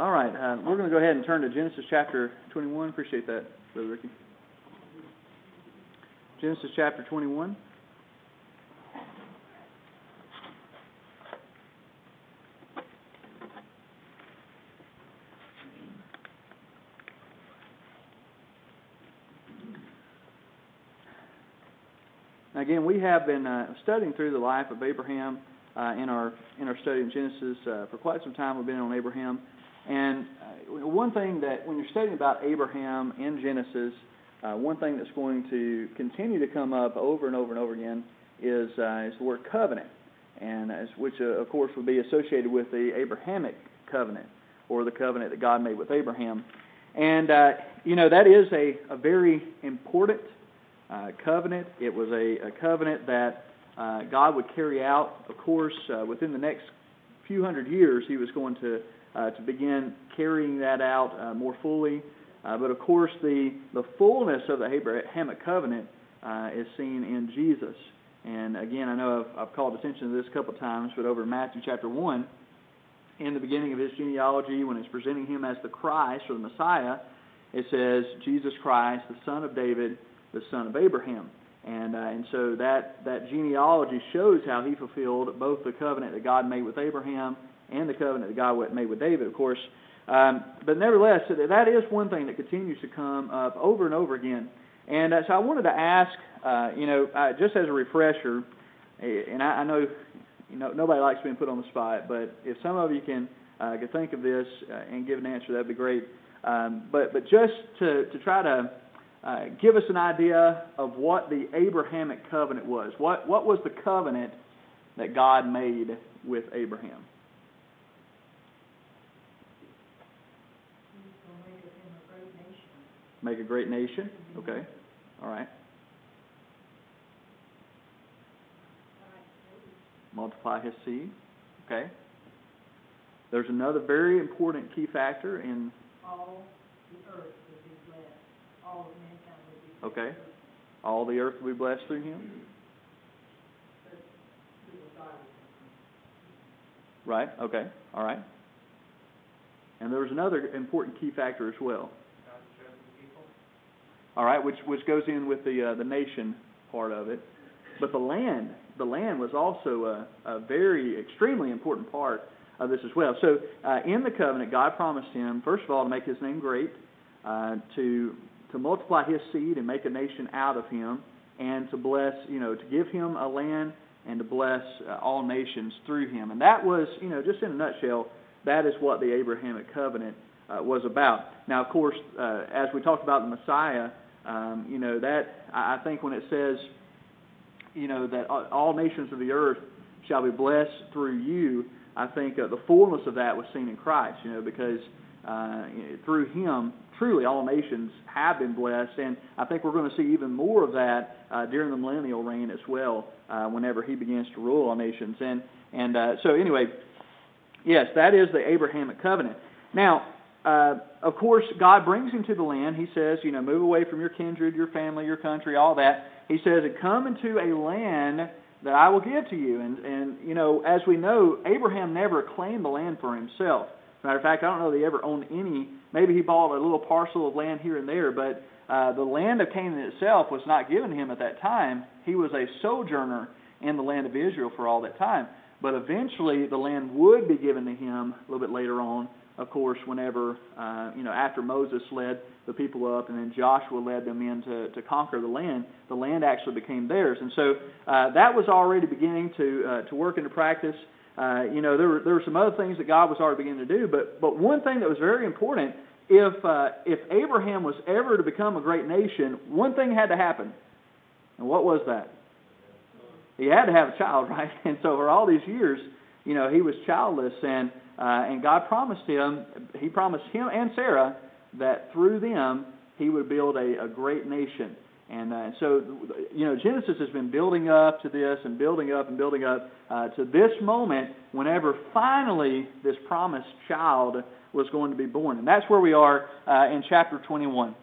All right, uh, we're going to go ahead and turn to Genesis chapter 21. Appreciate that, Brother Ricky. Genesis chapter 21. Again, we have been uh, studying through the life of Abraham uh, in our in our study in Genesis uh, for quite some time. We've been on Abraham, and uh, one thing that when you're studying about Abraham in Genesis, uh, one thing that's going to continue to come up over and over and over again is uh, is the word covenant, and as, which uh, of course would be associated with the Abrahamic covenant or the covenant that God made with Abraham, and uh, you know that is a, a very important uh, covenant. It was a, a covenant that uh, God would carry out. Of course, uh, within the next few hundred years, He was going to to begin carrying that out uh, more fully. Uh, but of course, the the fullness of the Abrahamic covenant uh, is seen in Jesus. And again, I know I've, I've called attention to this a couple of times, but over Matthew chapter one, in the beginning of his genealogy, when it's presenting him as the Christ or the Messiah, it says Jesus Christ, the Son of David the son of Abraham. And, uh, and so that, that genealogy shows how he fulfilled both the covenant that God made with Abraham and the covenant that God made with David, of course. Um, but nevertheless, that is one thing that continues to come up over and over again. And uh, so I wanted to ask, uh, you know, uh, just as a refresher, and I, I know, you know, nobody likes being put on the spot, but if some of you can, uh, can think of this uh, and give an answer, that'd be great. Um, but but just to to try to uh, give us an idea of what the Abrahamic covenant was. What, what was the covenant that God made with Abraham? Make a great nation. Okay. All right. Multiply his seed. Okay. There's another very important key factor in all the earth will be blessed. All of Okay. All the earth will be blessed through him. Right. Okay. All right. And there was another important key factor as well. All right, which which goes in with the uh, the nation part of it, but the land the land was also a, a very extremely important part of this as well. So uh, in the covenant, God promised him first of all to make his name great, uh, to to multiply his seed and make a nation out of him, and to bless, you know, to give him a land and to bless uh, all nations through him. And that was, you know, just in a nutshell, that is what the Abrahamic covenant uh, was about. Now, of course, uh, as we talked about the Messiah, um, you know, that I think when it says, you know, that all nations of the earth shall be blessed through you, I think uh, the fullness of that was seen in Christ, you know, because uh, through him truly all nations have been blessed, and I think we're going to see even more of that uh, during the millennial reign as well, uh, whenever he begins to rule all nations. And and uh, so anyway, yes, that is the Abrahamic covenant. Now, uh, of course, God brings him to the land. He says, you know, move away from your kindred, your family, your country, all that. He says, come into a land that I will give to you. And and you know, as we know, Abraham never claimed the land for himself. Matter of fact, I don't know that he ever owned any. Maybe he bought a little parcel of land here and there, but uh, the land of Canaan itself was not given him at that time. He was a sojourner in the land of Israel for all that time. But eventually, the land would be given to him a little bit later on. Of course, whenever uh, you know after Moses led the people up, and then Joshua led them in to, to conquer the land, the land actually became theirs. And so uh, that was already beginning to uh, to work into practice. Uh, you know, there were, there were some other things that God was already beginning to do, but, but one thing that was very important if, uh, if Abraham was ever to become a great nation, one thing had to happen. And what was that? He had to have a child, right? And so for all these years, you know, he was childless, and uh, and God promised him, he promised him and Sarah that through them he would build a, a great nation. And uh, so, you know, Genesis has been building up to this and building up and building up uh, to this moment whenever finally this promised child was going to be born. And that's where we are uh, in chapter 21.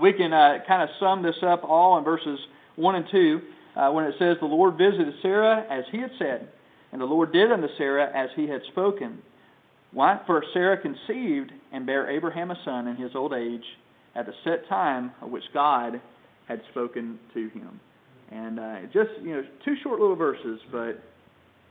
We can uh, kind of sum this up all in verses 1 and 2 uh, when it says, The Lord visited Sarah as he had said, and the Lord did unto Sarah as he had spoken. Why? For Sarah conceived and bare Abraham a son in his old age at the set time of which God had spoken to him. And uh, just you know, two short little verses, but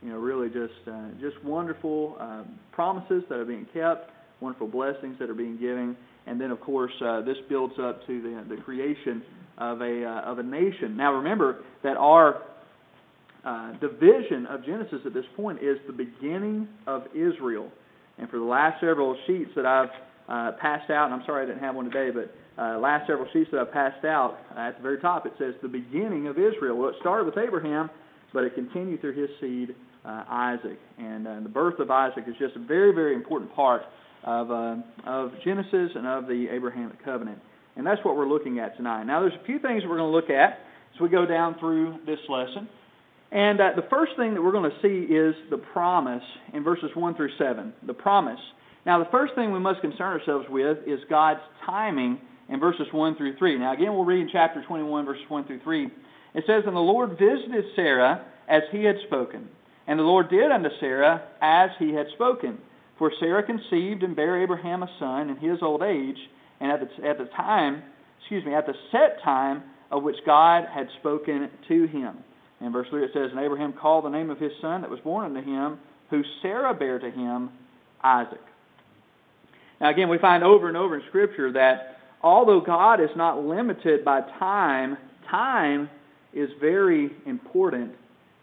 you know, really just uh, just wonderful uh, promises that are being kept, wonderful blessings that are being given, and then of course uh, this builds up to the the creation of a uh, of a nation. Now remember that our uh, division of Genesis at this point is the beginning of Israel. And for the last several sheets that I've uh, passed out, and I'm sorry I didn't have one today, but uh, last several sheets that I've passed out, uh, at the very top it says the beginning of Israel. Well, it started with Abraham, but it continued through his seed, uh, Isaac. And uh, the birth of Isaac is just a very, very important part of, uh, of Genesis and of the Abrahamic covenant. And that's what we're looking at tonight. Now, there's a few things we're going to look at as we go down through this lesson. And uh, the first thing that we're going to see is the promise in verses 1 through 7. The promise. Now, the first thing we must concern ourselves with is God's timing in verses 1 through 3. Now, again, we'll read in chapter 21, verses 1 through 3. It says, And the Lord visited Sarah as he had spoken. And the Lord did unto Sarah as he had spoken. For Sarah conceived and bare Abraham a son in his old age, and at the, at the time, excuse me, at the set time of which God had spoken to him. In verse 3 it says, And Abraham called the name of his son that was born unto him, who Sarah bare to him, Isaac. Now again, we find over and over in Scripture that although God is not limited by time, time is very important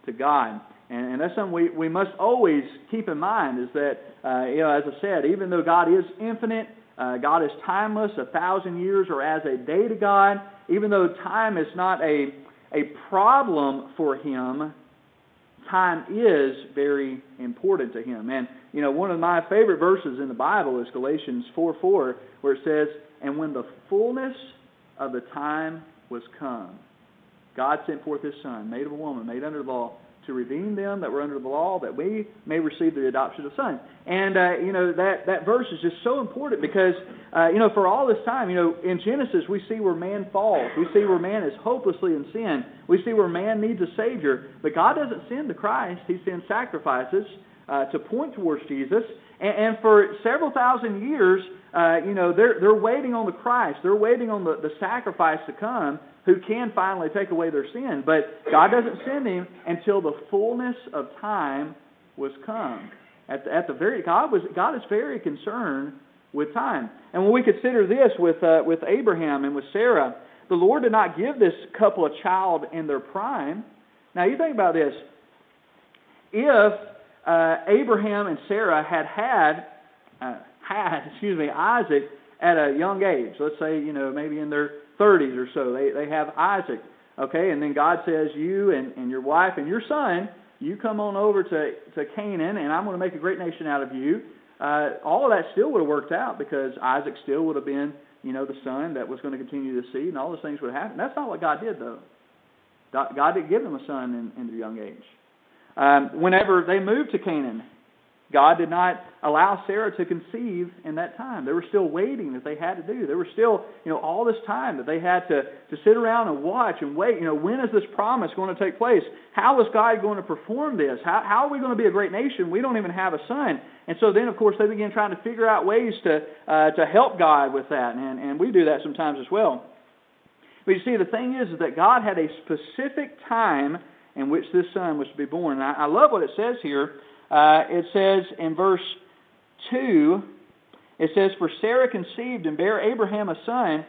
to God. And, and that's something we, we must always keep in mind is that, uh, you know, as I said, even though God is infinite, uh, God is timeless, a thousand years are as a day to God, even though time is not a a problem for him, time is very important to him. And, you know, one of my favorite verses in the Bible is Galatians 4 4, where it says, And when the fullness of the time was come, God sent forth his Son, made of a woman, made under the law, to redeem them that were under the law, that we may receive the adoption of sons. And uh, you know that that verse is just so important because uh, you know for all this time, you know in Genesis we see where man falls, we see where man is hopelessly in sin, we see where man needs a savior. But God doesn't send the Christ; He sends sacrifices uh, to point towards Jesus. And, and for several thousand years, uh, you know they're they're waiting on the Christ, they're waiting on the, the sacrifice to come who can finally take away their sin. But God doesn't send him until the fullness of time was come. At the, at the very God was God is very concerned with time. And when we consider this with uh, with Abraham and with Sarah, the Lord did not give this couple a child in their prime. Now you think about this. If uh, Abraham and Sarah had had uh, had excuse me Isaac at a young age, let's say you know maybe in their 30s or so. They, they have Isaac. Okay, and then God says, You and, and your wife and your son, you come on over to, to Canaan, and I'm going to make a great nation out of you. Uh, all of that still would have worked out because Isaac still would have been, you know, the son that was going to continue the seed, and all those things would happen. That's not what God did, though. God didn't give them a son in, in their young age. Um, whenever they moved to Canaan, God did not allow Sarah to conceive in that time. They were still waiting that they had to do. There was still, you know, all this time that they had to, to sit around and watch and wait. You know, when is this promise going to take place? How is God going to perform this? How, how are we going to be a great nation? We don't even have a son. And so then, of course, they began trying to figure out ways to, uh, to help God with that. And, and we do that sometimes as well. But you see, the thing is, is that God had a specific time in which this son was to be born. And I, I love what it says here uh, it says in verse 2, it says, For Sarah conceived and bare Abraham a son.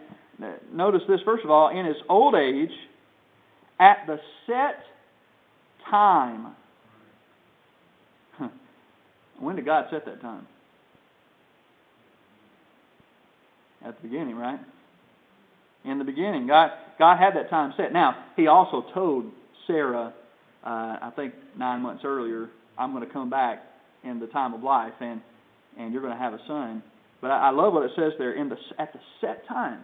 Notice this, first of all, in his old age, at the set time. When did God set that time? At the beginning, right? In the beginning, God God had that time set. Now He also told Sarah, uh, I think nine months earlier, I'm going to come back in the time of life, and and you're going to have a son. But I, I love what it says there in the at the set time.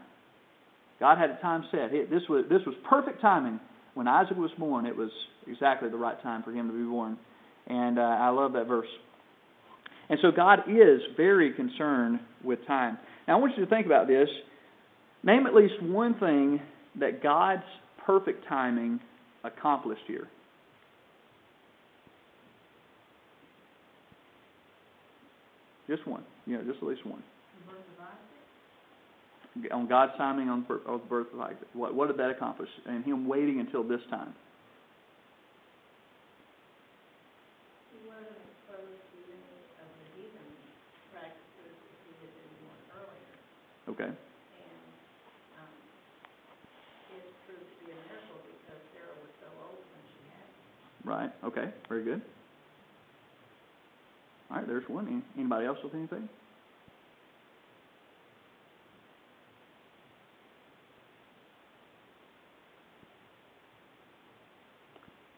God had a time set. It, this was this was perfect timing. When Isaac was born, it was exactly the right time for him to be born, and uh, I love that verse. And so God is very concerned with time. Now I want you to think about this. Name at least one thing that God's perfect timing accomplished here. Just one. You know, just at least one. On God's timing on of the birth of Isaac. What, what did that accomplish? And him waiting until this time. He wasn't exposed to any of the heathen practices that he had been doing earlier. Okay. And, um, it proved to be a miracle because Sarah was so old when she had him. Right. Okay. Very good. All right. There's one. Anybody else with anything?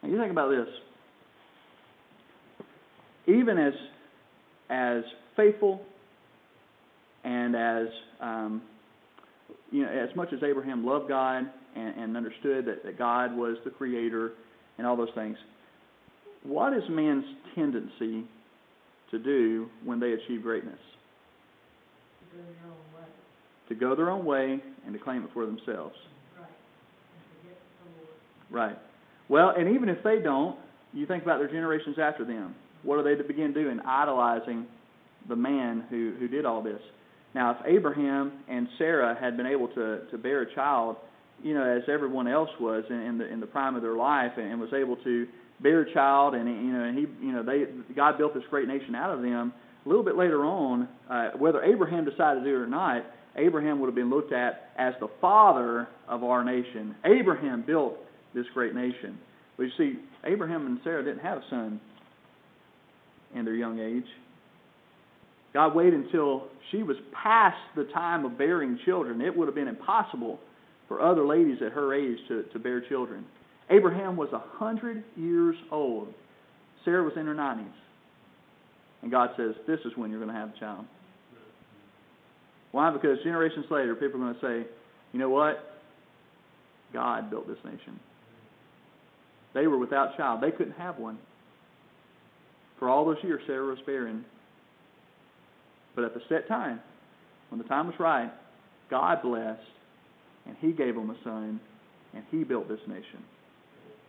Now you think about this. Even as as faithful and as um, you know, as much as Abraham loved God and, and understood that, that God was the creator and all those things, what is man's tendency to do when they achieve greatness? To go your own way. To go their own way and to claim it for themselves. Right. And forget the Lord. Right. Well, and even if they don't, you think about their generations after them. What are they to begin doing? Idolizing the man who, who did all this. Now, if Abraham and Sarah had been able to, to bear a child, you know, as everyone else was in, in the in the prime of their life, and, and was able to bear a child, and you know, and he, you know, they God built this great nation out of them. A little bit later on, uh, whether Abraham decided to do it or not, Abraham would have been looked at as the father of our nation. Abraham built this great nation. But you see, Abraham and Sarah didn't have a son in their young age. God waited until she was past the time of bearing children. It would have been impossible for other ladies at her age to, to bear children. Abraham was a hundred years old. Sarah was in her nineties. And God says, This is when you're going to have a child. Why? Because generations later, people are going to say, You know what? God built this nation. They were without child. They couldn't have one. For all those years, Sarah was barren. But at the set time, when the time was right, God blessed, and He gave them a son, and He built this nation.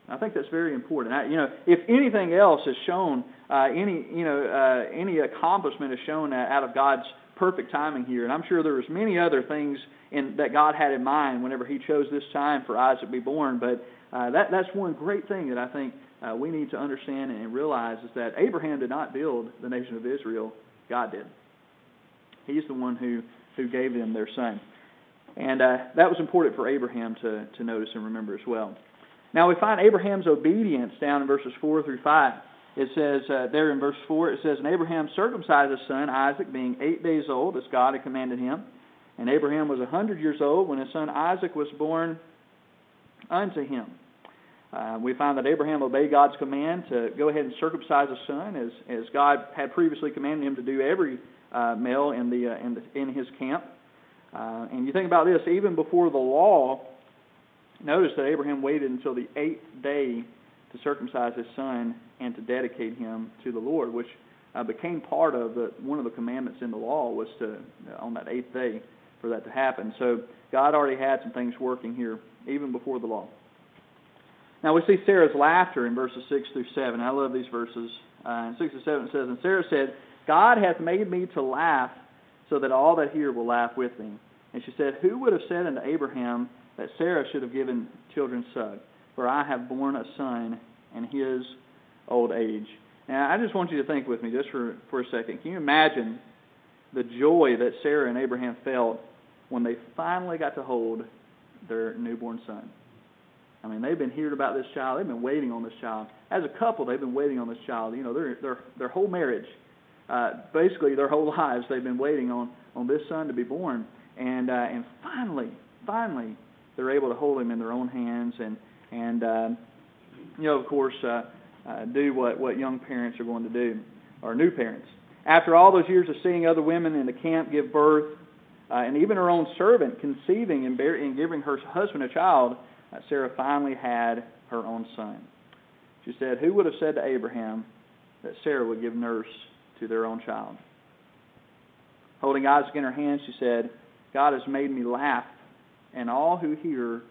I think that's very important. I, you know, if anything else is shown, uh, any you know, uh, any accomplishment is shown out of God's perfect timing here, and I'm sure there was many other things in, that God had in mind whenever He chose this time for Isaac to be born. But uh, that that's one great thing that I think uh, we need to understand and realize is that Abraham did not build the nation of Israel; God did. He's the one who who gave them their son, and uh, that was important for Abraham to to notice and remember as well. Now we find Abraham's obedience down in verses four through five. It says uh, there in verse four, it says, "And Abraham circumcised his son Isaac, being eight days old, as God had commanded him. And Abraham was a hundred years old when his son Isaac was born unto him." Uh, we find that Abraham obeyed God's command to go ahead and circumcise his son, as as God had previously commanded him to do every uh, male in the uh, in the in his camp. Uh, and you think about this, even before the law, notice that Abraham waited until the eighth day to circumcise his son and to dedicate him to the Lord, which uh, became part of the one of the commandments in the law was to on that eighth day for that to happen. So God already had some things working here even before the law. Now we see Sarah's laughter in verses six through seven. I love these verses. Uh, in six and seven it says, "And Sarah said, God hath made me to laugh, so that all that hear will laugh with me." And she said, Who would have said unto Abraham that Sarah should have given children suck? For I have borne a son in his old age. Now I just want you to think with me just for, for a second. Can you imagine the joy that Sarah and Abraham felt when they finally got to hold their newborn son? I mean, they've been hearing about this child. They've been waiting on this child. As a couple, they've been waiting on this child. You know, their their their whole marriage, uh, basically their whole lives, they've been waiting on on this son to be born. And uh, and finally, finally, they're able to hold him in their own hands and and uh, you know, of course, uh, uh, do what what young parents are going to do, or new parents. After all those years of seeing other women in the camp give birth, uh, and even her own servant conceiving and, bear, and giving her husband a child, uh, Sarah finally had her own son. She said, Who would have said to Abraham that Sarah would give nurse to their own child? Holding Isaac in her hands, she said, God has made me laugh, and all who hear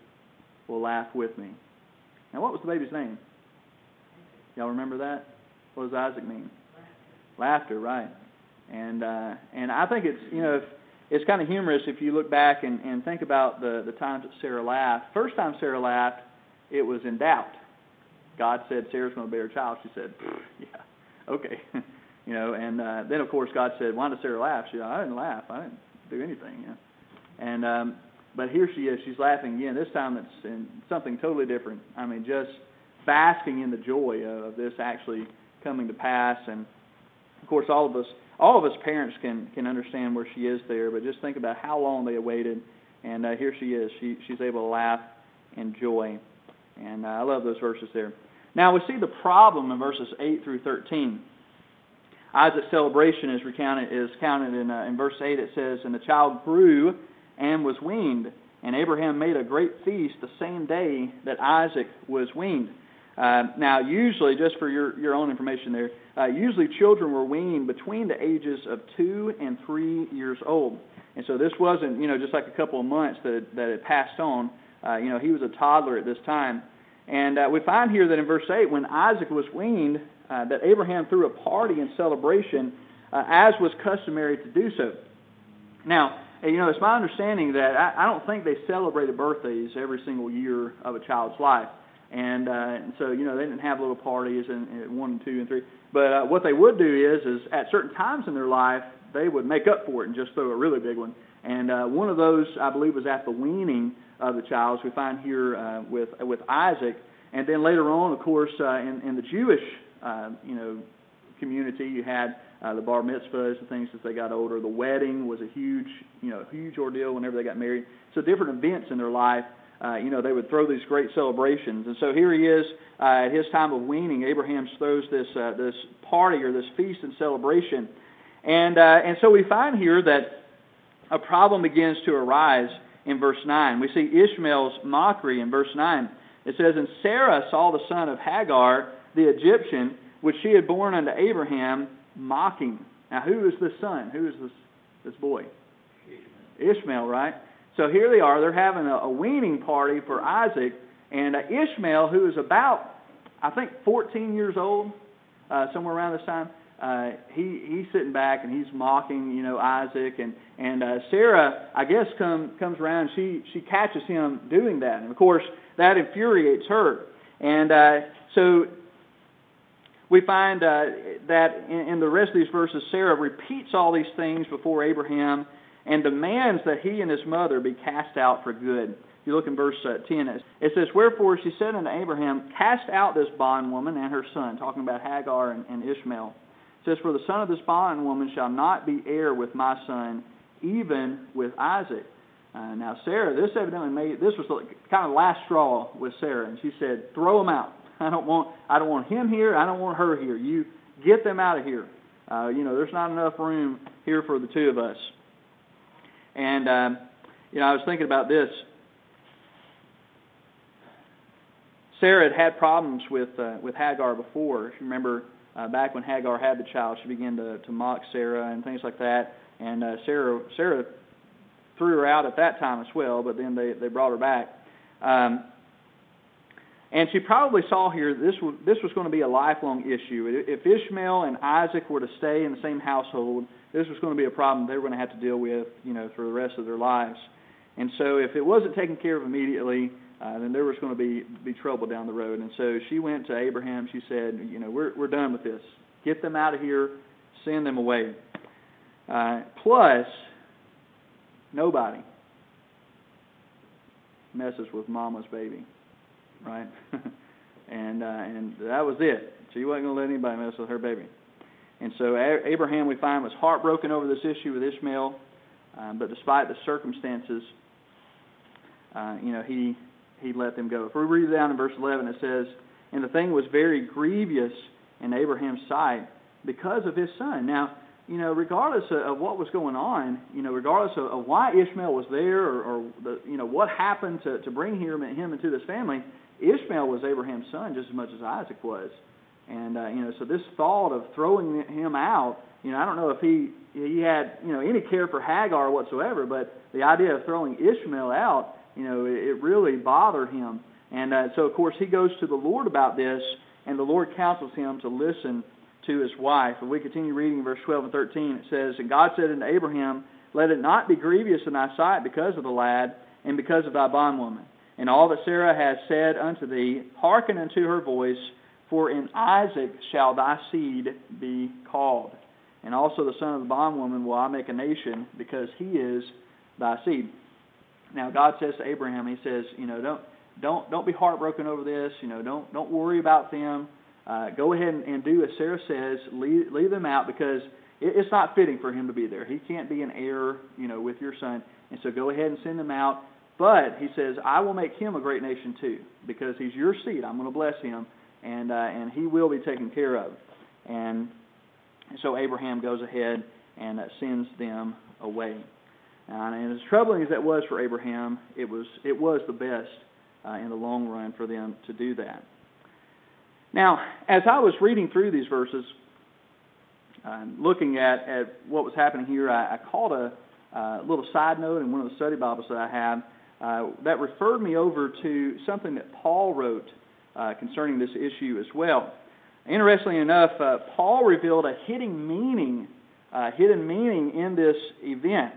will laugh with me. Now, what was the baby's name? Y'all remember that? What does Isaac mean? Laughter, right. And uh, and I think it's you know it's kind of humorous if you look back and, and think about the the times that Sarah laughed. First time Sarah laughed, it was in doubt. God said Sarah's going to bear a child. She said, "Yeah, okay." you know, and uh, then of course God said, "Why did Sarah laugh?" She said, "I didn't laugh. I didn't do anything." You know? And um, but here she is. She's laughing again. This time it's in something totally different. I mean, just basking in the joy of this actually coming to pass. And of course, all of us, all of us parents can can understand where she is there. But just think about how long they waited, and uh, here she is. She she's able to laugh in joy. And uh, I love those verses there. Now we see the problem in verses eight through thirteen. Isaac's celebration is recounted is counted in uh, in verse eight. It says, "And the child grew." and was weaned. And Abraham made a great feast the same day that Isaac was weaned. Uh, now, usually, just for your, your own information there, uh, usually children were weaned between the ages of two and three years old. And so this wasn't, you know, just like a couple of months that, that had passed on. Uh, you know, he was a toddler at this time. And uh, we find here that in verse 8, when Isaac was weaned, uh, that Abraham threw a party in celebration, uh, as was customary to do so. Now, you know, it's my understanding that I, I don't think they celebrated birthdays every single year of a child's life. And, uh, and so, you know, they didn't have little parties and, and one and two and three. But uh, what they would do is, is at certain times in their life, they would make up for it and just throw a really big one. And uh, one of those, I believe, was at the weaning of the child. As we find here uh, with with Isaac, and then later on, of course, uh, in, in the Jewish, you know, community, you had uh, the bar mitzvahs and things as they got older. The wedding was a huge, you know, huge ordeal whenever they got married. So different events in their life, uh, you know, they would throw these great celebrations. And so here he is uh, at his time of weaning. Abraham throws this uh, this party or this feast and celebration, and uh, and so we find here that a problem begins to arise in verse nine. We see Ishmael's mockery in verse nine. It says, "And Sarah saw the son of Hagar the Egyptian, which she had borne unto Abraham." mocking. Now, who is this son? Who is this this boy? Ishmael, Ishmael right? So here they are. They're having a, a weaning party for Isaac, and uh, Ishmael, who is about, I think, 14 years old, uh, somewhere around this time. Uh, he he's sitting back and he's mocking, you know, Isaac and and uh, Sarah, I guess, come comes around. She she catches him doing that, and of course that infuriates her. And uh, so we find uh, that in, in the rest of these verses, Sarah repeats all these things before Abraham and demands that he and his mother be cast out for good. You look in verse uh, 10, it says, Wherefore she said unto Abraham, Cast out this bondwoman and her son, talking about Hagar and, and Ishmael. It says, For the son of this bondwoman shall not be heir with my son, even with Isaac. Uh, now, Sarah, this evidently made, this was kind of last straw with Sarah, and she said, Throw him out. I don't want I don't want him here. I don't want her here. You get them out of here. Uh, you know, there's not enough room here for the two of us. And um, you know, I was thinking about this. Sarah had had problems with uh, with Hagar before. If you remember uh, back when Hagar had the child, she began to to mock Sarah and things like that. And uh, Sarah Sarah threw her out at that time as well, but then they they brought her back. Um, and she probably saw here this was, this was going to be a lifelong issue. If Ishmael and Isaac were to stay in the same household, this was going to be a problem they were going to have to deal with, you know, for the rest of their lives. And so if it wasn't taken care of immediately, uh, then there was going to be be trouble down the road. And so she went to Abraham. She said, you know, we're we're done with this. Get them out of here. Send them away. Uh, plus, nobody messes with mama's baby right? and uh, and that was it. She wasn't going to let anybody mess with her baby. And so Abraham, we find, was heartbroken over this issue with Ishmael, um, but despite the circumstances, uh, you know, he he let them go. If we read down in verse 11, it says, "And the thing was very grievous in Abraham's sight because of his son." Now, you know, regardless of what was going on, you know, regardless of, why Ishmael was there or, or the, you know, what happened to, to bring him, him into this family, Ishmael was Abraham's son just as much as Isaac was. And uh, you know, so this thought of throwing him out, you know, I don't know if he he had you know any care for Hagar whatsoever, but the idea of throwing Ishmael out, you know, it, it really bothered him. And uh, so of course he goes to the Lord about this, and the Lord counsels him to listen to his wife. And we continue reading verse 12 and 13. It says, And God said unto Abraham, Let it not be grievous in thy sight because of the lad, and because of thy bondwoman. And all that Sarah has said unto thee, hearken unto her voice, for in Isaac shall thy seed be called. And also the son of the bondwoman will I make a nation, because he is thy seed. Now God says to Abraham, He says, you know, don't don't don't be heartbroken over this. You know, don't don't worry about them. Uh, go ahead and, and do as Sarah says. Leave leave them out because it, it's not fitting for him to be there. He can't be an heir, you know, with your son. And so go ahead and send them out. But he says, I will make him a great nation too, because he's your seed. I'm going to bless him, and uh, and he will be taken care of. And so Abraham goes ahead and uh, sends them away. and as troubling as that was for Abraham, it was it was the best uh, in the long run for them to do that. Now, as I was reading through these verses, uh, looking at, at what was happening here, I, I caught a uh, little side note in one of the study Bibles that I have uh, that referred me over to something that Paul wrote uh, concerning this issue as well. Interestingly enough, uh, Paul revealed a hidden meaning, hidden meaning in this event.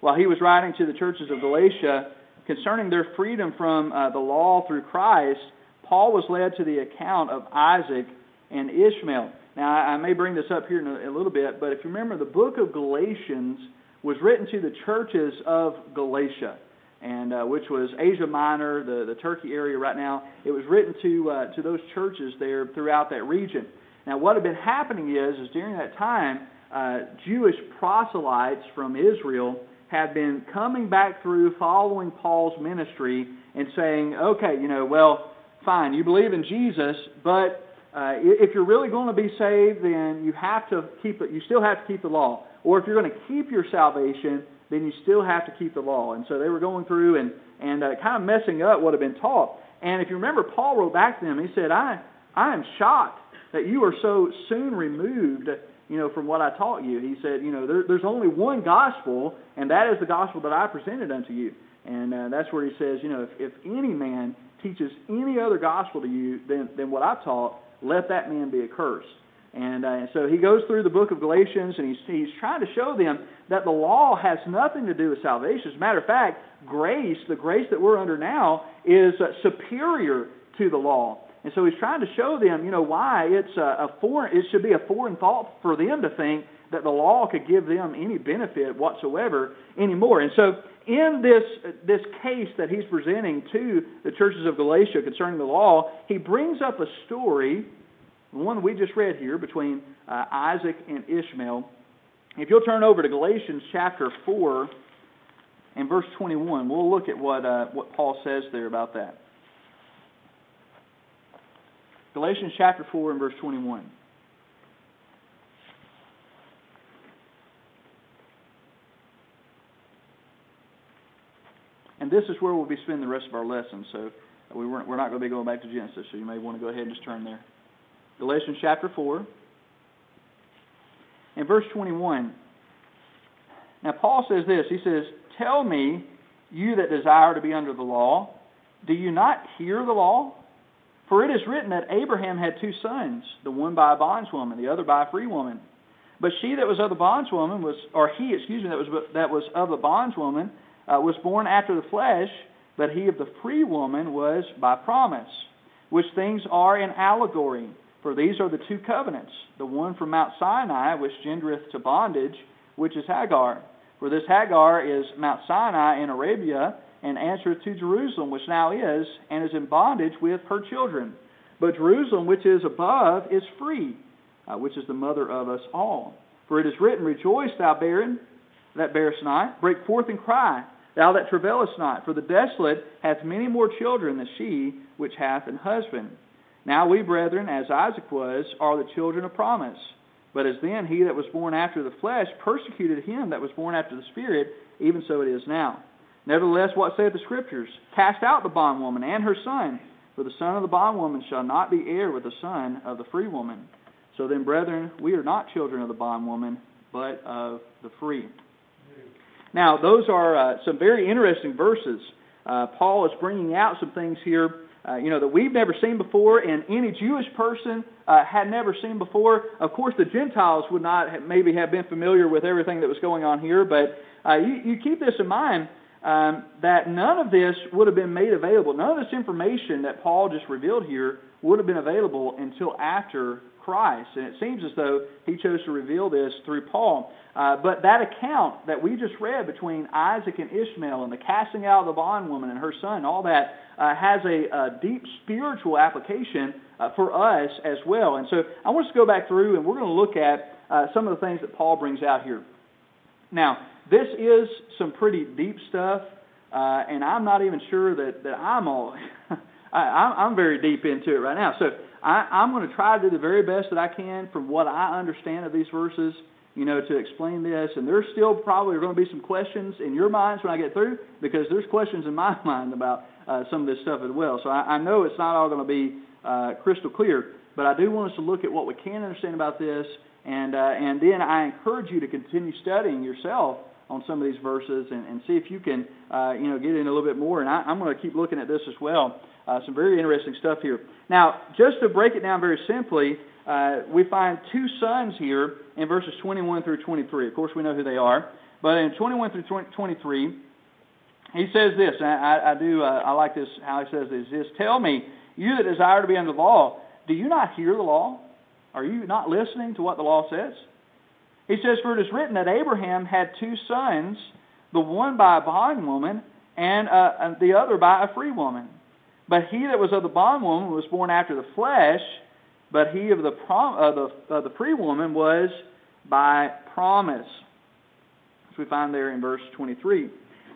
While he was writing to the churches of Galatia concerning their freedom from uh, the law through Christ, Paul was led to the account of Isaac and Ishmael. Now, I may bring this up here in a, a little bit, but if you remember, the book of Galatians was written to the churches of Galatia and uh, which was Asia Minor, the, the Turkey area right now. It was written to uh, to those churches there throughout that region. Now, what had been happening is, is during that time, uh, Jewish proselytes from Israel had been coming back through, following Paul's ministry, and saying, "Okay, you know, well, fine, you believe in Jesus, but uh, if you're really going to be saved, then you have to keep it. You still have to keep the law. Or if you're going to keep your salvation, then you still have to keep the law. And so they were going through and, and uh, kind of messing up what had been taught. And if you remember, Paul wrote back to them, he said, I, I am shocked that you are so soon removed you know, from what I taught you. He said, you know, there, there's only one gospel, and that is the gospel that I presented unto you. And uh, that's where he says, you know, if, if any man teaches any other gospel to you than, than what I've taught, let that man be accursed. And uh, so he goes through the book of Galatians and he's, he's trying to show them that the law has nothing to do with salvation. As a matter of fact, grace, the grace that we're under now, is uh, superior to the law. And so he's trying to show them, you know, why it's a, a foreign, it should be a foreign thought for them to think that the law could give them any benefit whatsoever anymore. And so in this, this case that he's presenting to the churches of Galatia concerning the law, he brings up a story the one we just read here between uh, Isaac and Ishmael. If you'll turn over to Galatians chapter 4 and verse 21, we'll look at what, uh, what Paul says there about that. Galatians chapter 4 and verse 21. And this is where we'll be spending the rest of our lesson. So we we're not going to be going back to Genesis, so you may want to go ahead and just turn there. Galatians chapter 4 and verse 21. Now, Paul says this He says, Tell me, you that desire to be under the law, do you not hear the law? For it is written that Abraham had two sons, the one by a bondswoman, the other by a free woman. But she that was of the bondswoman was, or he, excuse me, that was that was of the bondswoman, uh, was born after the flesh, but he of the free woman was by promise, which things are an allegory. For these are the two covenants, the one from Mount Sinai, which gendereth to bondage, which is Hagar. For this Hagar is Mount Sinai in Arabia, and answereth to Jerusalem, which now is, and is in bondage with her children. But Jerusalem, which is above, is free, uh, which is the mother of us all. For it is written, Rejoice, thou barren that bearest not, break forth and cry, thou that travailest not, for the desolate hath many more children than she which hath an husband. Now we, brethren, as Isaac was, are the children of promise. But as then he that was born after the flesh persecuted him that was born after the Spirit, even so it is now. Nevertheless, what saith the Scriptures? Cast out the bondwoman and her son, for the son of the bondwoman shall not be heir with the son of the free woman. So then, brethren, we are not children of the bondwoman, but of the free. Now, those are uh, some very interesting verses. Uh, Paul is bringing out some things here uh, you know, that we've never seen before and any Jewish person uh, had never seen before. Of course, the Gentiles would not have, maybe have been familiar with everything that was going on here, but uh, you, you keep this in mind um, that none of this would have been made available. None of this information that Paul just revealed here would have been available until after Christ. And it seems as though he chose to reveal this through Paul. Uh, but that account that we just read between Isaac and Ishmael and the casting out of the bondwoman and her son, all that uh, has a, a, deep spiritual application uh, for us as well. And so I want us to go back through and we're going to look at uh, some of the things that Paul brings out here. Now, this is some pretty deep stuff, uh, and I'm not even sure that, that I'm all. I, I'm very deep into it right now. So I, I'm going to try to do the very best that I can from what I understand of these verses, you know, to explain this. And there's still probably going to be some questions in your minds when I get through, because there's questions in my mind about uh, some of this stuff as well. So I, I know it's not all going to be uh, crystal clear, but I do want us to look at what we can understand about this, and uh, and then I encourage you to continue studying yourself on some of these verses and, and see if you can, uh, you know, get in a little bit more. And I, I'm going to keep looking at this as well. Uh, some very interesting stuff here. Now, just to break it down very simply, uh, we find two sons here in verses 21 through 23. Of course, we know who they are. But in 21 through 23, he says this, I, I do, uh, I like this, how he says this, is Tell me, you that desire to be under the law, do you not hear the law? Are you not listening to what the law says? He says, For it is written that Abraham had two sons, the one by a bondwoman and uh, the other by a free woman. But he that was of the bondwoman was born after the flesh, but he of the prom- uh, the, uh, the free woman was by promise. As we find there in verse 23.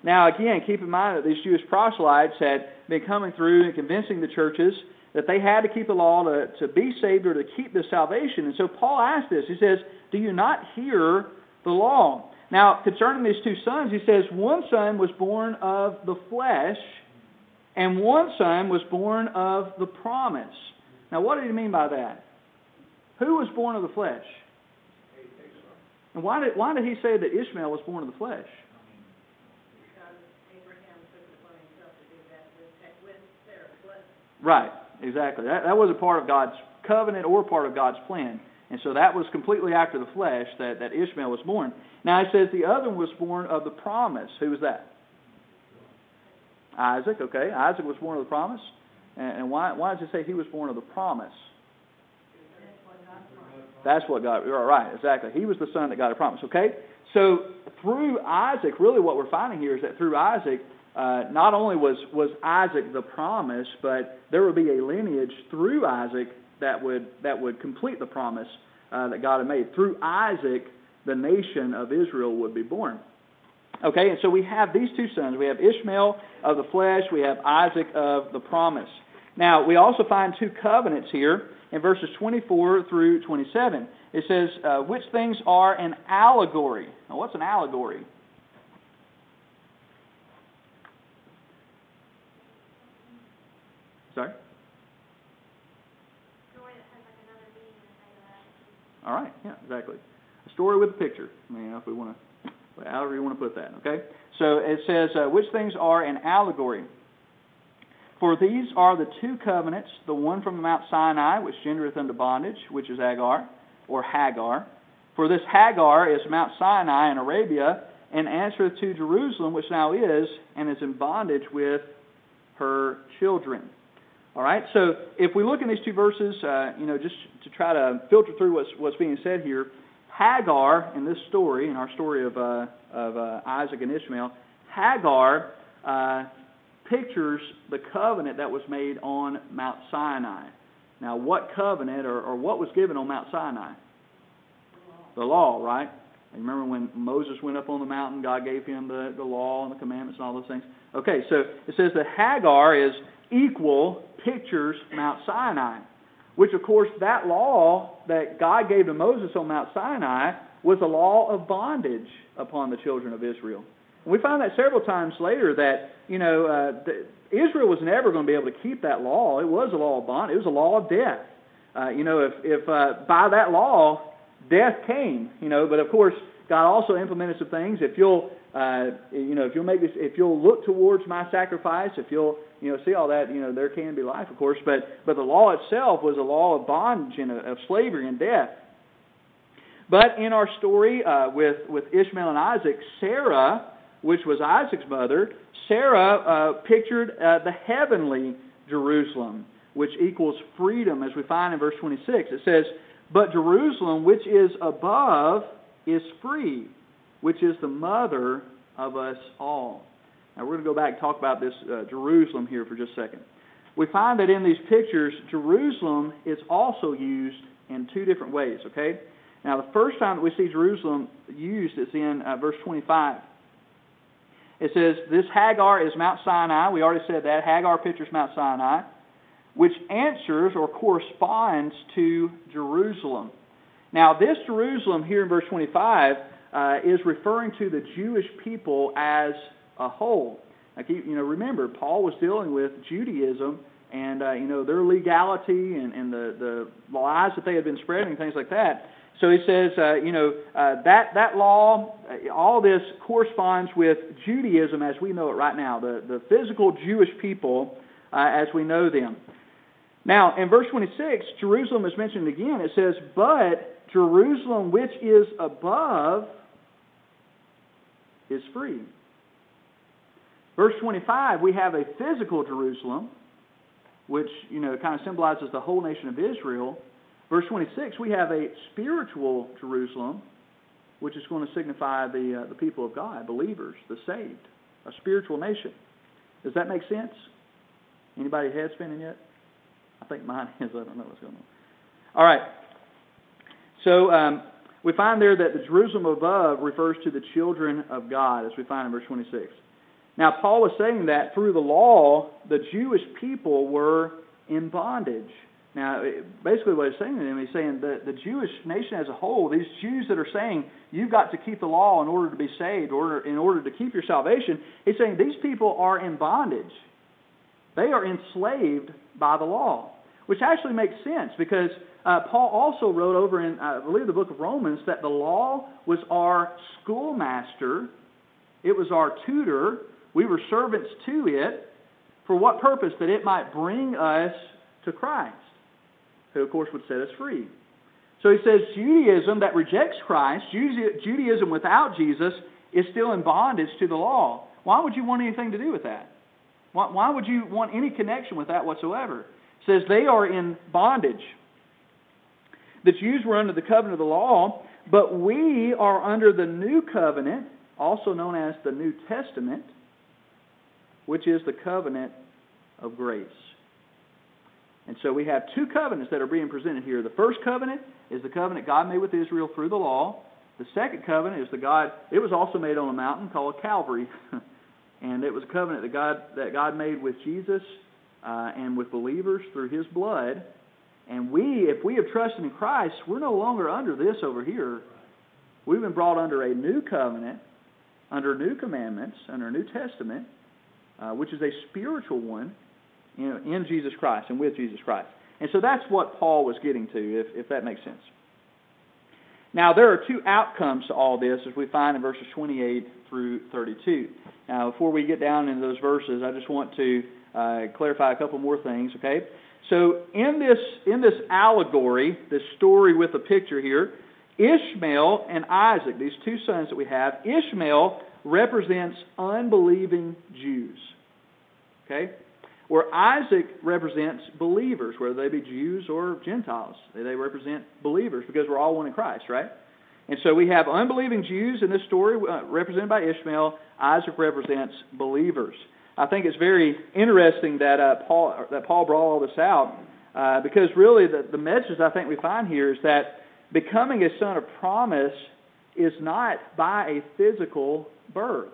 Now, again, keep in mind that these Jewish proselytes had been coming through and convincing the churches that they had to keep the law to, to be saved or to keep the salvation. And so Paul asked this. He says, Do you not hear the law? Now, concerning these two sons, he says, One son was born of the flesh and one son was born of the promise. Now, what did he mean by that? Who was born of the flesh? And why did, why did he say that Ishmael was born of the flesh? Right, exactly. That, that wasn't part of God's covenant or part of God's plan. And so that was completely after the flesh that, that Ishmael was born. Now it says the other was born of the promise. Who was that? Isaac, okay. Isaac was born of the promise. And, why, why does it say he was born of the promise? That's what God, right, exactly. He was the son that God had promised, okay? So through Isaac, really what we're finding here is that through Isaac, uh, not only was, was Isaac the promise, but there would be a lineage through Isaac that would, that would complete the promise uh, that God had made. Through Isaac, the nation of Israel would be born. Okay, and so we have these two sons. We have Ishmael of the flesh, we have Isaac of the promise. Now, we also find two covenants here in verses 24 through 27. It says, uh, which things are an allegory. Now, what's an allegory? Sorry? All right, yeah, exactly. A story with a picture. I mean, if we want to however you want to put that, okay? So it says, uh, which things are an allegory? For these are the two covenants, the one from Mount Sinai, which gendereth unto bondage, which is Agar, or Hagar. For this Hagar is Mount Sinai in Arabia, and answereth to Jerusalem, which now is, and is in bondage with her children. All right, so if we look in these two verses, uh, you know, just to try to filter through what's, what's being said here, Hagar, in this story, in our story of, uh, of uh, Isaac and Ishmael, Hagar uh, pictures the covenant that was made on Mount Sinai. Now, what covenant or, or what was given on Mount Sinai? The law, right? And remember when Moses went up on the mountain, God gave him the, the law and the commandments and all those things? Okay, so it says that Hagar is equal, pictures Mount Sinai which of course that law that God gave to Moses on Mount Sinai was a law of bondage upon the children of Israel. And we find that several times later that, you know, uh, the, Israel was never going to be able to keep that law. It was a law of bondage. It was a law of death. Uh, you know, if, if uh, by that law, death came, you know, but of course, God also implemented some things. If you'll uh, you know, if you'll make this, if you'll look towards my sacrifice, if you'll, you know, see all that, you know, there can be life, of course. But but the law itself was a law of bondage and of slavery and death. But in our story uh, with with Ishmael and Isaac, Sarah, which was Isaac's mother, Sarah uh, pictured uh, the heavenly Jerusalem, which equals freedom, as we find in verse 26. It says, "But Jerusalem, which is above, is free." which is the mother of us all. Now, we're going to go back and talk about this uh, Jerusalem here for just a second. We find that in these pictures, Jerusalem is also used in two different ways, okay? Now, the first time that we see Jerusalem used is in uh, verse 25. It says, This Hagar is Mount Sinai. We already said that. Hagar pictures Mount Sinai, which answers or corresponds to Jerusalem. Now, this Jerusalem here in verse 25 uh, is referring to the Jewish people as a whole. Now, keep, you know, remember, Paul was dealing with Judaism and uh, you know their legality and, and the, the lies that they had been spreading, things like that. So he says, uh, you know, uh, that that law, uh, all this corresponds with Judaism as we know it right now, the the physical Jewish people uh, as we know them. Now, in verse 26, Jerusalem is mentioned again. It says, "But Jerusalem, which is above, is free. Verse 25, we have a physical Jerusalem, which, you know, kind of symbolizes the whole nation of Israel. Verse 26, we have a spiritual Jerusalem, which is going to signify the, uh, the people of God, believers, the saved, a spiritual nation. Does that make sense? Anybody head spinning yet? I think mine is. I don't know what's going on. All right. So um, we find there that the Jerusalem above refers to the children of God, as we find in verse 26. Now, Paul was saying that through the law, the Jewish people were in bondage. Now, basically, what he's saying to them, he's saying that the Jewish nation as a whole, these Jews that are saying you've got to keep the law in order to be saved, or in order to keep your salvation, he's saying these people are in bondage. They are enslaved by the law, which actually makes sense because uh, Paul also wrote over in, I believe, the book of Romans that the law was our schoolmaster, it was our tutor, we were servants to it. For what purpose? That it might bring us to Christ, who, of course, would set us free. So he says Judaism that rejects Christ, Judaism without Jesus, is still in bondage to the law. Why would you want anything to do with that? Why, would you want any connection with that whatsoever? It says they are in bondage. The Jews were under the covenant of the law, but we are under the new covenant, also known as the New Testament, which is the covenant of grace. And so we have two covenants that are being presented here. The first covenant is the covenant God made with Israel through the law. The second covenant is the God it was also made on a mountain called Calvary. and it was a covenant that God that God made with Jesus uh, and with believers through his blood and we, if we have trusted in Christ, we're no longer under this over here. We've been brought under a new covenant, under new commandments, under a New Testament, uh, which is a spiritual one you know, in Jesus Christ and with Jesus Christ. And so that's what Paul was getting to, if, if that makes sense. Now, there are two outcomes to all this, as we find in verses 28 through 32. Now, before we get down into those verses, I just want to uh, clarify a couple more things, okay? So in this in this allegory, this story with a picture here, Ishmael and Isaac, these two sons that we have, Ishmael represents unbelieving Jews. Okay? Where Isaac represents believers, whether they be Jews or Gentiles. They represent believers because we're all one in Christ, right? And so we have unbelieving Jews in this story uh, represented by Ishmael. Isaac represents believers. I think it's very interesting that uh, Paul that Paul brought all this out uh, because really the, the message I think we find here is that becoming a son of promise is not by a physical birth.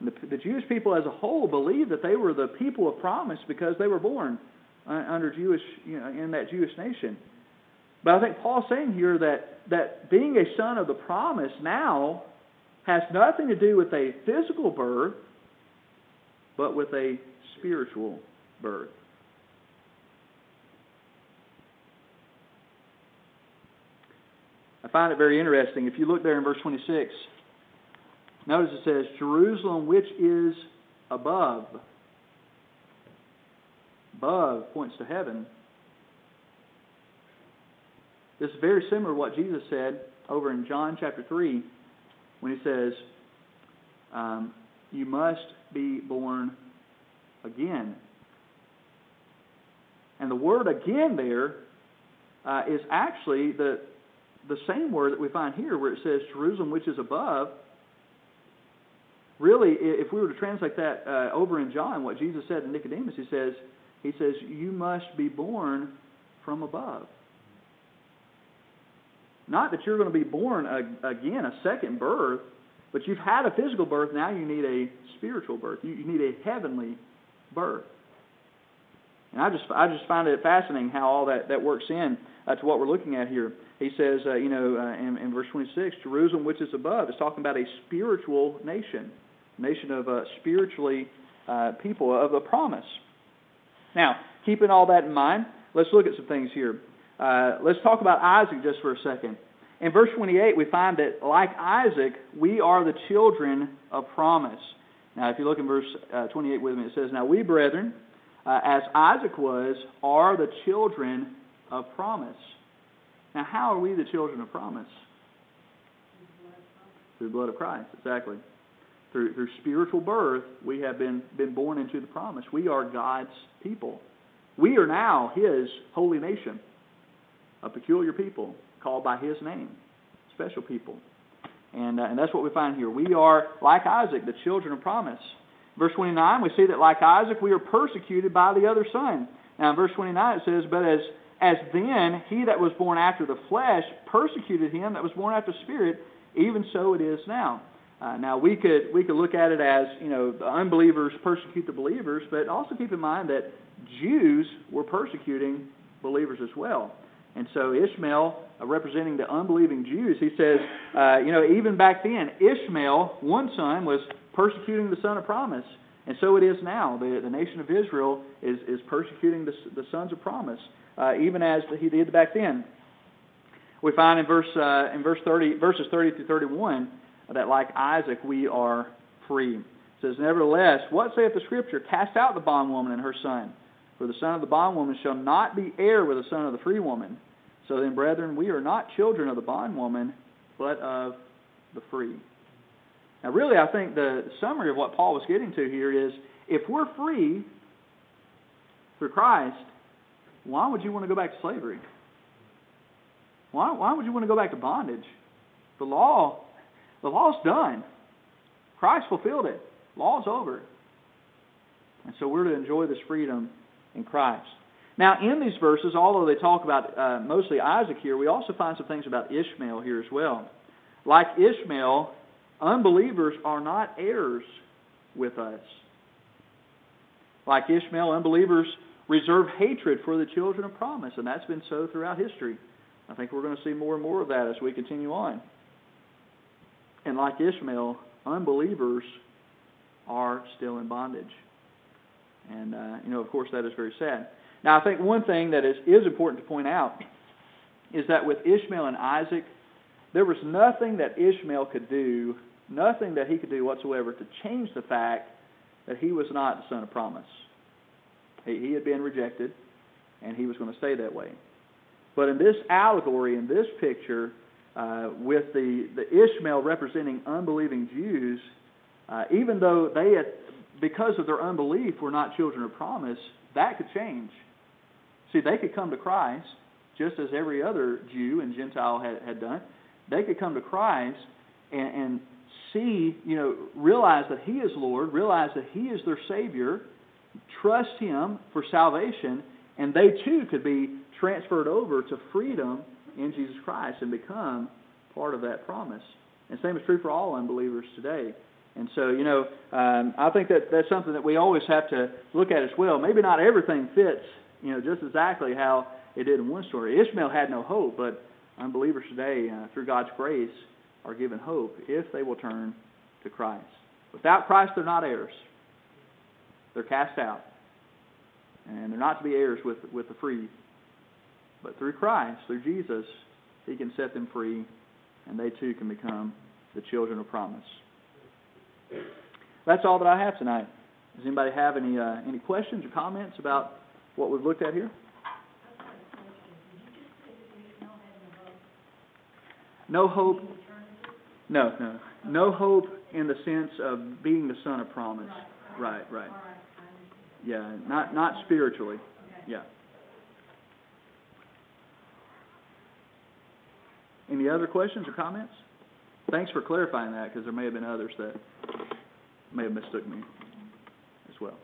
The, the Jewish people as a whole believed that they were the people of promise because they were born uh, under Jewish, you know, in that Jewish nation. But I think Paul's saying here that that being a son of the promise now has nothing to do with a physical birth, but with a spiritual birth. I find it very interesting. If you look there in verse 26, Notice it says, Jerusalem which is above. Above points to heaven. This is very similar to what Jesus said over in John chapter 3 when he says, um, You must be born again. And the word again there uh, is actually the, the same word that we find here where it says Jerusalem, which is above. Really, if we were to translate that uh, over in John, what Jesus said to Nicodemus, he says, he says, You must be born from above. Not that you're going to be born again, a second birth, but you've had a physical birth, now you need a spiritual birth. You, need a heavenly birth. And I just, I just find it fascinating how all that, that works in uh, to what we're looking at here. He says, uh, you know, uh, in, in verse 26, Jerusalem, which is above, is talking about a spiritual nation, nation of uh, spiritually uh, people of the promise. Now, keeping all that in mind, let's look at some things here. Uh, let's talk about Isaac just for a second. In verse 28, we find that, like Isaac, we are the children of promise. Now, if you look in verse uh, 28 with me, it says, Now we, brethren, uh, as Isaac was, are the children of promise. Now, how are we the children of promise? Through the blood of Christ, exactly. Through, through spiritual birth, we have been, been born into the promise. We are God's people. We are now His holy nation, a peculiar people called by His name, special people. And, uh, and that's what we find here. We are, like Isaac, the children of promise. Verse 29, we see that like Isaac, we are persecuted by the other son. Now, in verse 29, it says, But as, as then he that was born after the flesh persecuted him that was born after the spirit, even so it is now. Uh, now we could we could look at it as you know the unbelievers persecute the believers, but also keep in mind that Jews were persecuting believers as well. And so Ishmael, uh, representing the unbelieving Jews, he says, uh, you know, even back then, Ishmael, one son, was persecuting the son of promise. And so it is now. The, the nation of Israel is, is persecuting the, the sons of promise, uh, even as he did back then. We find in verse uh, in verse 30, verses 30 through 31 that like Isaac we are free. It says, Nevertheless, what saith the Scripture? Cast out the bondwoman and her son, for the son of the bondwoman shall not be heir with the son of the free woman. So then, brethren, we are not children of the bondwoman, but of the free. Now, really, I think the summary of what Paul was getting to here is if we're free through Christ, why would you want to go back to slavery? Why, why would you want to go back to bondage? The law, the law's done. Christ fulfilled it. Law's over. And so we're to enjoy this freedom in Christ. Now, in these verses, although they talk about uh, mostly Isaac here, we also find some things about Ishmael here as well. Like Ishmael, unbelievers are not heirs with us. Like Ishmael, unbelievers reserve hatred for the children of promise, and that's been so throughout history. I think we're going to see more and more of that as we continue on. And like Ishmael, unbelievers are still in bondage. And, uh, you know, of course, that is very sad. Now, I think one thing that is, is important to point out is that with Ishmael and Isaac, there was nothing that Ishmael could do, nothing that he could do whatsoever to change the fact that he was not the son of promise. He, he had been rejected, and he was going to stay that way. But in this allegory, in this picture, uh, with the, the Ishmael representing unbelieving Jews, uh, even though they had, because of their unbelief, were not children of promise, that could change. See, they could come to Christ just as every other Jew and Gentile had, had done. They could come to Christ and, and see, you know, realize that He is Lord, realize that He is their Savior, trust Him for salvation, and they too could be transferred over to freedom in Jesus Christ and become part of that promise. And same is true for all unbelievers today. And so, you know, um, I think that that's something that we always have to look at as well. Maybe not everything fits you know, just exactly how it did in one story. Ishmael had no hope, but unbelievers today, uh, through God's grace, are given hope if they will turn to Christ. Without Christ, they're not heirs. They're cast out. And they're not to be heirs with, with the free. But through Christ, through Jesus, He can set them free, and they too can become the children of promise. that's all that I have tonight. Does anybody have any, uh, any questions or comments about what we've looked at here? No hope? no, no, no hope in the sense of being the son of promise. Right, right. Yeah, not, not spiritually, yeah. Any other questions or comments? Thanks for clarifying that, because there may have been others that may have mistook me as well.